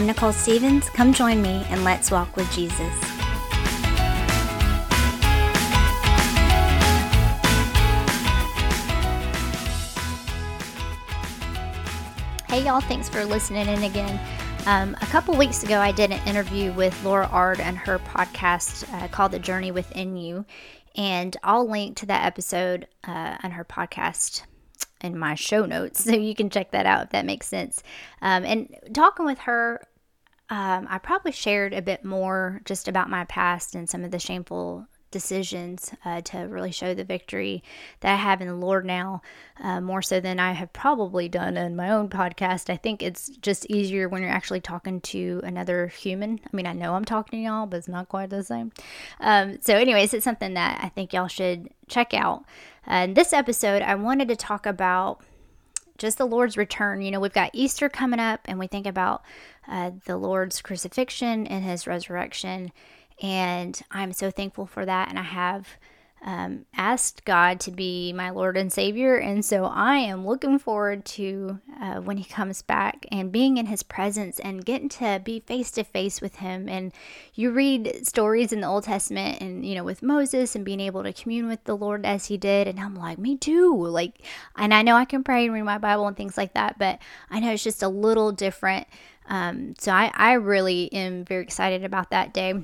I'm Nicole Stevens. Come join me and let's walk with Jesus. Hey, y'all, thanks for listening in again. Um, a couple weeks ago, I did an interview with Laura Ard and her podcast uh, called The Journey Within You. And I'll link to that episode uh, on her podcast in my show notes so you can check that out if that makes sense. Um, and talking with her, um, I probably shared a bit more just about my past and some of the shameful decisions uh, to really show the victory that I have in the Lord now, uh, more so than I have probably done in my own podcast. I think it's just easier when you're actually talking to another human. I mean, I know I'm talking to y'all, but it's not quite the same. Um, so, anyways, it's something that I think y'all should check out. Uh, in this episode, I wanted to talk about just the Lord's return. You know, we've got Easter coming up, and we think about uh, the Lord's crucifixion and his resurrection. And I'm so thankful for that. And I have um, asked God to be my Lord and Savior. And so I am looking forward to uh, when He comes back and being in His presence and getting to be face to face with Him. And you read stories in the Old Testament and, you know, with Moses and being able to commune with the Lord as He did. And I'm like, me too. Like, and I know I can pray and read my Bible and things like that, but I know it's just a little different. Um, so I, I really am very excited about that day.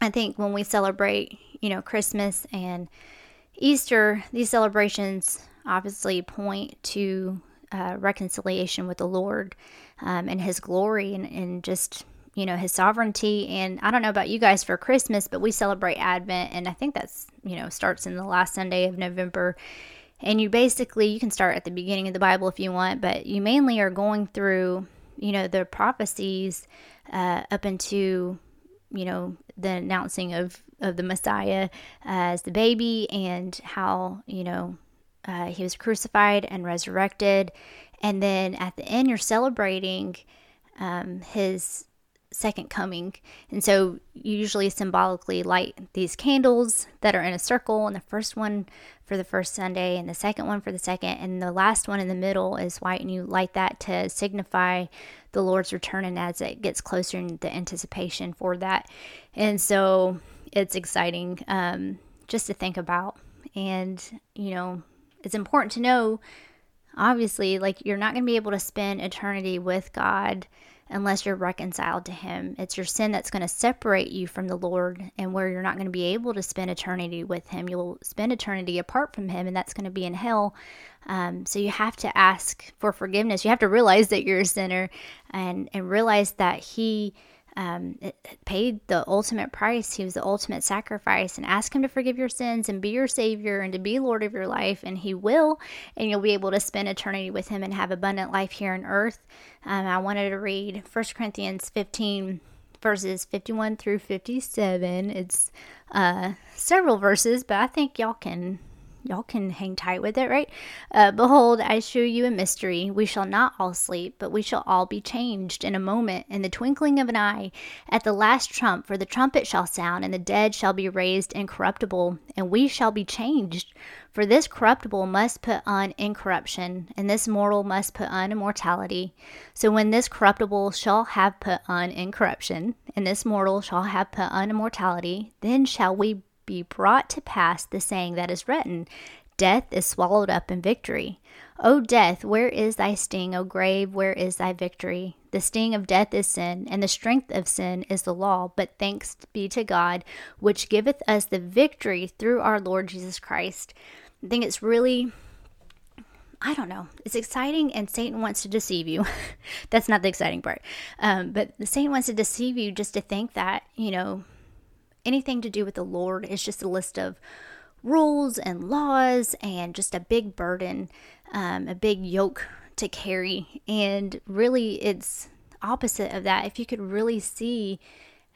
I think when we celebrate, you know, Christmas and Easter, these celebrations obviously point to uh, reconciliation with the Lord um, and His glory and, and just, you know, His sovereignty. And I don't know about you guys for Christmas, but we celebrate Advent, and I think that's, you know, starts in the last Sunday of November. And you basically, you can start at the beginning of the Bible if you want, but you mainly are going through, you know, the prophecies uh, up into you know the announcing of of the Messiah as the baby and how you know uh, he was crucified and resurrected, and then at the end you're celebrating um, his second coming. And so you usually symbolically light these candles that are in a circle, and the first one for the first Sunday, and the second one for the second, and the last one in the middle is white, and you light that to signify the Lord's return and as it gets closer in the anticipation for that. And so it's exciting um, just to think about. And, you know, it's important to know, obviously, like you're not going to be able to spend eternity with God unless you're reconciled to Him. It's your sin that's going to separate you from the Lord and where you're not going to be able to spend eternity with Him. You'll spend eternity apart from Him, and that's going to be in hell. Um, so you have to ask for forgiveness. You have to realize that you're a sinner and, and realize that He um, paid the ultimate price. He was the ultimate sacrifice, and ask Him to forgive your sins and be your Savior and to be Lord of your life, and He will, and you'll be able to spend eternity with Him and have abundant life here on earth. Um, I wanted to read 1 Corinthians 15, verses 51 through 57. It's uh, several verses, but I think y'all can y'all can hang tight with it, right? Uh, Behold, I show you a mystery. We shall not all sleep, but we shall all be changed in a moment, in the twinkling of an eye, at the last trump. For the trumpet shall sound, and the dead shall be raised incorruptible, and we shall be changed. For this corruptible must put on incorruption, and this mortal must put on immortality. So when this corruptible shall have put on incorruption, and this mortal shall have put on immortality, then shall we be brought to pass the saying that is written Death is swallowed up in victory. O death, where is thy sting? O grave, where is thy victory? The sting of death is sin, and the strength of sin is the law. But thanks be to God, which giveth us the victory through our Lord Jesus Christ. I think it's really I don't know. It's exciting, and Satan wants to deceive you. That's not the exciting part. Um, but the Satan wants to deceive you just to think that, you know, anything to do with the Lord is just a list of rules and laws and just a big burden, um, a big yoke to carry. And really, it's opposite of that. If you could really see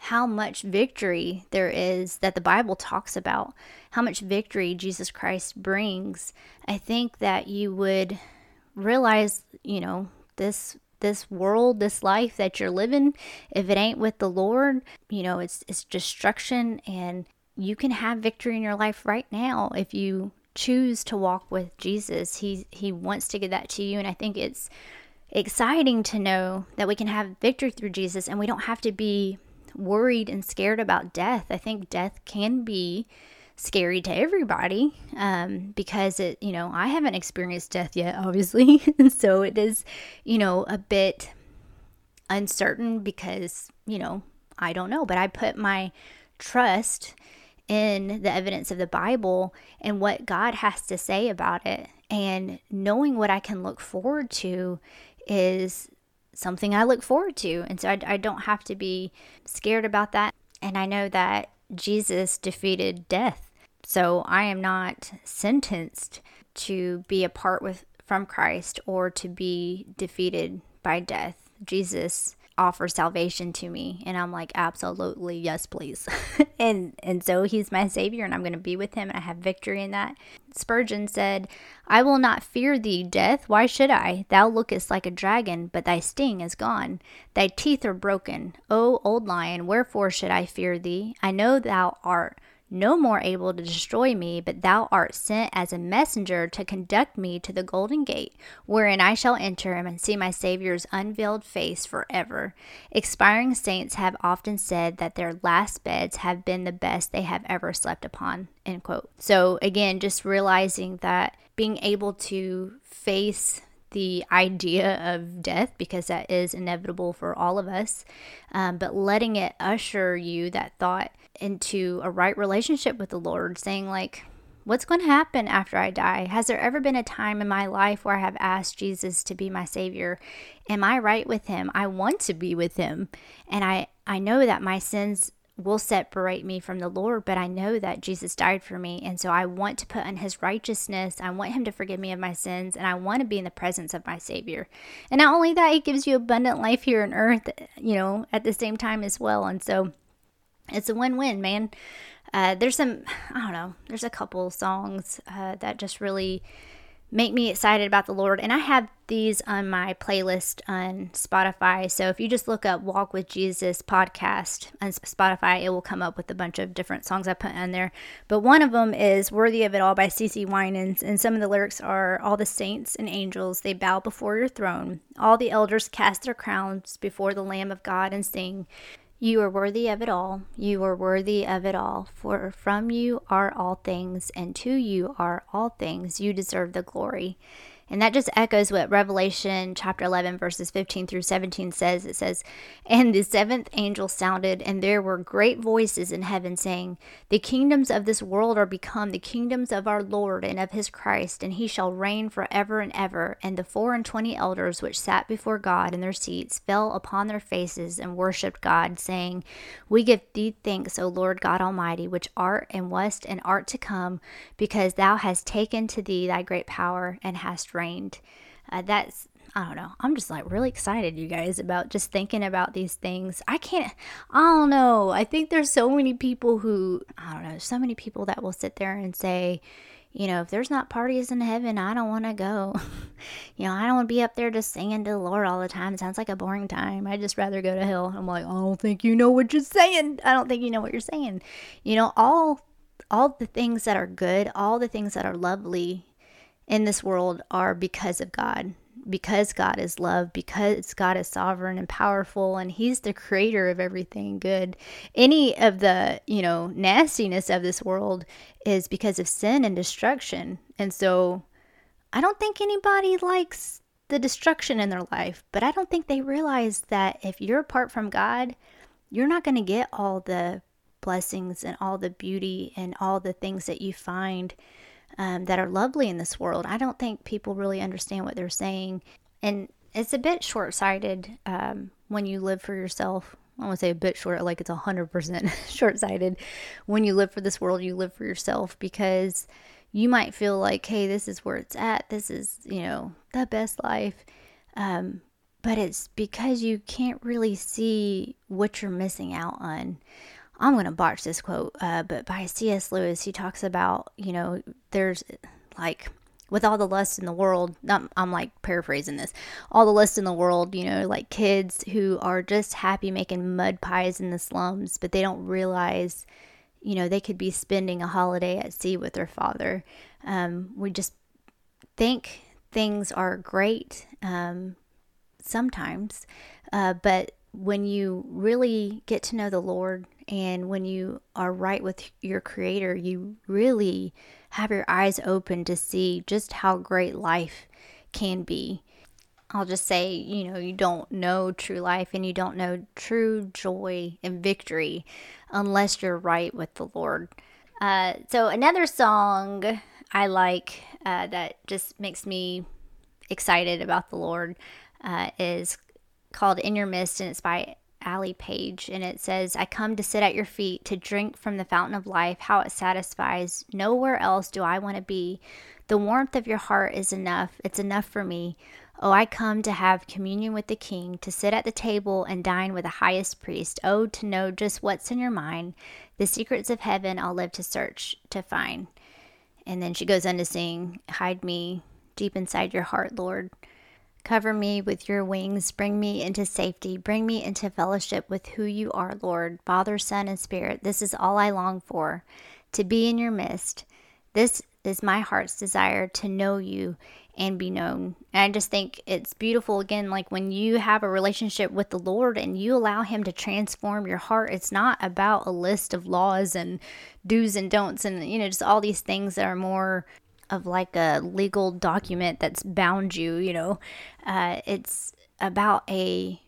how much victory there is that the Bible talks about, how much victory Jesus Christ brings, I think that you would realize, you know, this this world, this life that you're living, if it ain't with the Lord, you know, it's it's destruction and you can have victory in your life right now if you choose to walk with Jesus. He he wants to give that to you and I think it's exciting to know that we can have victory through Jesus and we don't have to be worried and scared about death. I think death can be scary to everybody um, because it, you know, I haven't experienced death yet, obviously. and so it is, you know, a bit uncertain because, you know, I don't know. But I put my trust in the evidence of the Bible and what God has to say about it. And knowing what I can look forward to is something I look forward to. And so I, I don't have to be scared about that. And I know that Jesus defeated death. So I am not sentenced to be apart with from Christ or to be defeated by death. Jesus offers salvation to me and i'm like absolutely yes please. And and so he's my savior and i'm going to be with him and i have victory in that. Spurgeon said i will not fear thee death. Why should i? Thou lookest like a dragon but thy sting is gone. Thy teeth are broken. O old lion wherefore should i fear thee? I know thou art no more able to destroy me, but thou art sent as a messenger to conduct me to the golden gate, wherein I shall enter and see my Saviour's unveiled face forever. Expiring saints have often said that their last beds have been the best they have ever slept upon. End quote. So again, just realizing that being able to face the idea of death because that is inevitable for all of us, um, but letting it usher you that thought into a right relationship with the Lord, saying, like, what's going to happen after I die? Has there ever been a time in my life where I have asked Jesus to be my Savior? Am I right with Him? I want to be with Him. And I, I know that my sins will separate me from the Lord, but I know that Jesus died for me. And so I want to put on his righteousness. I want him to forgive me of my sins, and I want to be in the presence of my Savior. And not only that, he gives you abundant life here on earth, you know, at the same time as well. And so it's a win win, man. Uh, there's some, I don't know, there's a couple songs uh, that just really make me excited about the Lord. And I have these on my playlist on Spotify. So if you just look up Walk with Jesus podcast on Spotify, it will come up with a bunch of different songs I put on there. But one of them is Worthy of It All by CeCe Winans. And some of the lyrics are All the saints and angels, they bow before your throne. All the elders cast their crowns before the Lamb of God and sing. You are worthy of it all. You are worthy of it all. For from you are all things, and to you are all things. You deserve the glory. And that just echoes what Revelation chapter 11, verses 15 through 17 says. It says, And the seventh angel sounded, and there were great voices in heaven saying, The kingdoms of this world are become the kingdoms of our Lord and of his Christ, and he shall reign forever and ever. And the four and twenty elders which sat before God in their seats fell upon their faces and worshipped God, saying, We give thee thanks, O Lord God Almighty, which art and wast and art to come, because thou hast taken to thee thy great power and hast uh, that's I don't know. I'm just like really excited, you guys, about just thinking about these things. I can't, I don't know. I think there's so many people who, I don't know, so many people that will sit there and say, you know, if there's not parties in heaven, I don't want to go. you know, I don't want to be up there just singing to the Lord all the time. It sounds like a boring time. I'd just rather go to hell. I'm like, I don't think you know what you're saying. I don't think you know what you're saying. You know, all all the things that are good, all the things that are lovely, in this world are because of God, because God is love, because God is sovereign and powerful, and He's the creator of everything good. Any of the, you know, nastiness of this world is because of sin and destruction. And so I don't think anybody likes the destruction in their life, but I don't think they realize that if you're apart from God, you're not going to get all the blessings and all the beauty and all the things that you find um, that are lovely in this world. I don't think people really understand what they're saying. And it's a bit short sighted um, when you live for yourself. I want to say a bit short, like it's 100% short sighted. When you live for this world, you live for yourself because you might feel like, hey, this is where it's at. This is, you know, the best life. Um, but it's because you can't really see what you're missing out on. I'm going to botch this quote, uh, but by C.S. Lewis, he talks about, you know, there's like with all the lust in the world, not, I'm like paraphrasing this, all the lust in the world, you know, like kids who are just happy making mud pies in the slums, but they don't realize, you know, they could be spending a holiday at sea with their father. Um, we just think things are great, um, sometimes. Uh, but when you really get to know the Lord and when you are right with your Creator, you really have your eyes open to see just how great life can be. I'll just say, you know, you don't know true life and you don't know true joy and victory unless you're right with the Lord. Uh, so, another song I like uh, that just makes me excited about the Lord uh, is called In Your Midst, and it's by Allie Page. And it says, I come to sit at your feet, to drink from the fountain of life, how it satisfies. Nowhere else do I want to be. The warmth of your heart is enough. It's enough for me. Oh, I come to have communion with the King, to sit at the table and dine with the highest priest. Oh, to know just what's in your mind. The secrets of heaven I'll live to search, to find. And then she goes on to sing, Hide me deep inside your heart, Lord. Cover me with your wings. Bring me into safety. Bring me into fellowship with who you are, Lord, Father, Son, and Spirit. This is all I long for to be in your midst. This is my heart's desire to know you and be known. And I just think it's beautiful again, like when you have a relationship with the Lord and you allow Him to transform your heart, it's not about a list of laws and do's and don'ts and, you know, just all these things that are more of like a legal document that's bound you, you know. Uh, it's about a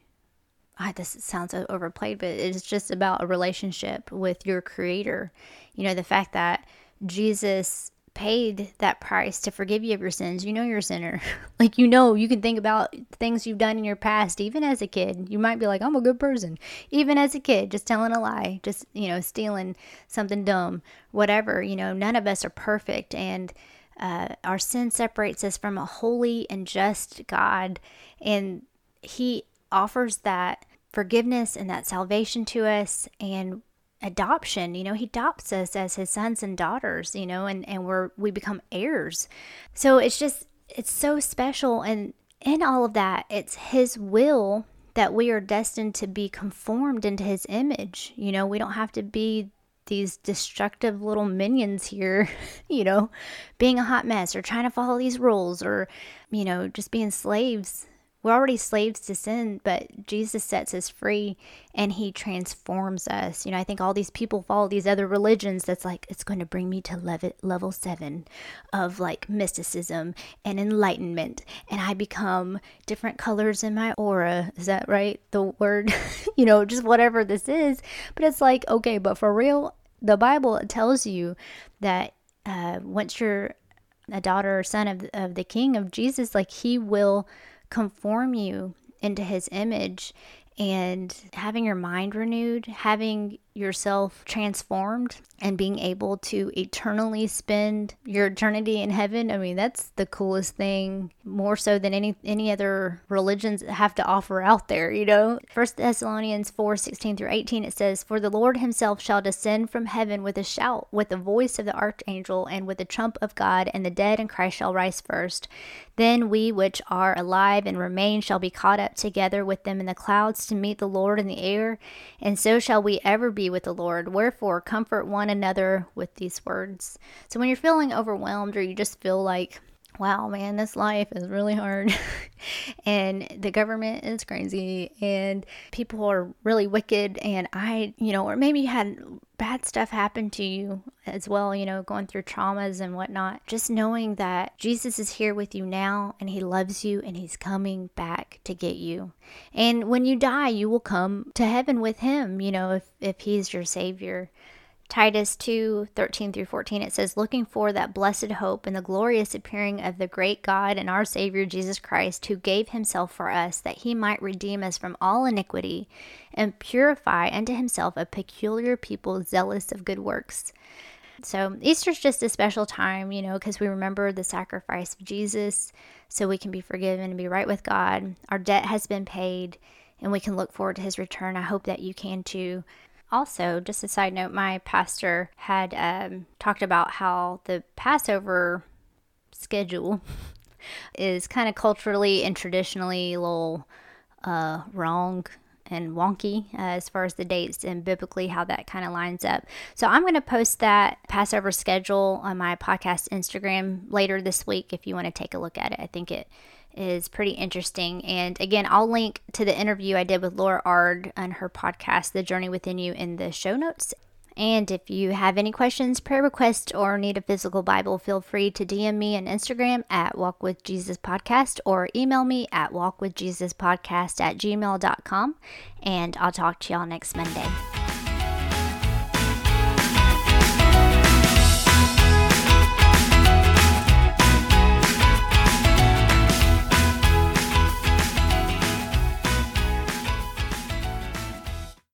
ah, this sounds overplayed, but it's just about a relationship with your creator. You know, the fact that Jesus paid that price to forgive you of your sins. You know you're a sinner. like you know, you can think about things you've done in your past even as a kid. You might be like, "I'm a good person." Even as a kid, just telling a lie, just, you know, stealing something dumb, whatever, you know, none of us are perfect and uh, our sin separates us from a holy and just God, and He offers that forgiveness and that salvation to us and adoption. You know he adopts us as his sons and daughters you know and and we're we become heirs. So it's just it's so special and in all of that it's his will that we are destined to be conformed into his image. You know we don't have to be these destructive little minions here, you know, being a hot mess or trying to follow these rules or, you know, just being slaves we're already slaves to sin, but Jesus sets us free and he transforms us. You know, I think all these people follow these other religions that's like, it's going to bring me to level, level seven of like mysticism and enlightenment. And I become different colors in my aura. Is that right? The word, you know, just whatever this is. But it's like, okay, but for real, the Bible tells you that uh, once you're a daughter or son of, of the king of Jesus, like he will conform you into his image and having your mind renewed, having yourself transformed and being able to eternally spend your eternity in heaven i mean that's the coolest thing more so than any any other religions have to offer out there you know? First thessalonians 4 16 through 18 it says for the lord himself shall descend from heaven with a shout with the voice of the archangel and with the trump of god and the dead in christ shall rise first. Then we which are alive and remain shall be caught up together with them in the clouds to meet the lord in the air and so shall we ever be be with the Lord. Wherefore, comfort one another with these words. So, when you're feeling overwhelmed or you just feel like, wow, man, this life is really hard, and the government is crazy, and people are really wicked, and I, you know, or maybe you had bad stuff happen to you as well, you know, going through traumas and whatnot. Just knowing that Jesus is here with you now and he loves you and he's coming back to get you. And when you die, you will come to heaven with him, you know, if, if he's your savior. Titus 2 13 through 14, it says, Looking for that blessed hope and the glorious appearing of the great God and our Savior Jesus Christ, who gave himself for us, that he might redeem us from all iniquity and purify unto himself a peculiar people zealous of good works. So, Easter's just a special time, you know, because we remember the sacrifice of Jesus so we can be forgiven and be right with God. Our debt has been paid and we can look forward to his return. I hope that you can too. Also, just a side note, my pastor had um, talked about how the Passover schedule is kind of culturally and traditionally a little uh, wrong and wonky uh, as far as the dates and biblically how that kind of lines up. So I'm going to post that Passover schedule on my podcast Instagram later this week if you want to take a look at it. I think it is pretty interesting. And again, I'll link to the interview I did with Laura Ard on her podcast, The Journey Within You, in the show notes. And if you have any questions, prayer requests, or need a physical Bible, feel free to DM me on Instagram at Walk with Jesus Podcast or email me at walkwithjesuspodcast at gmail.com. And I'll talk to y'all next Monday.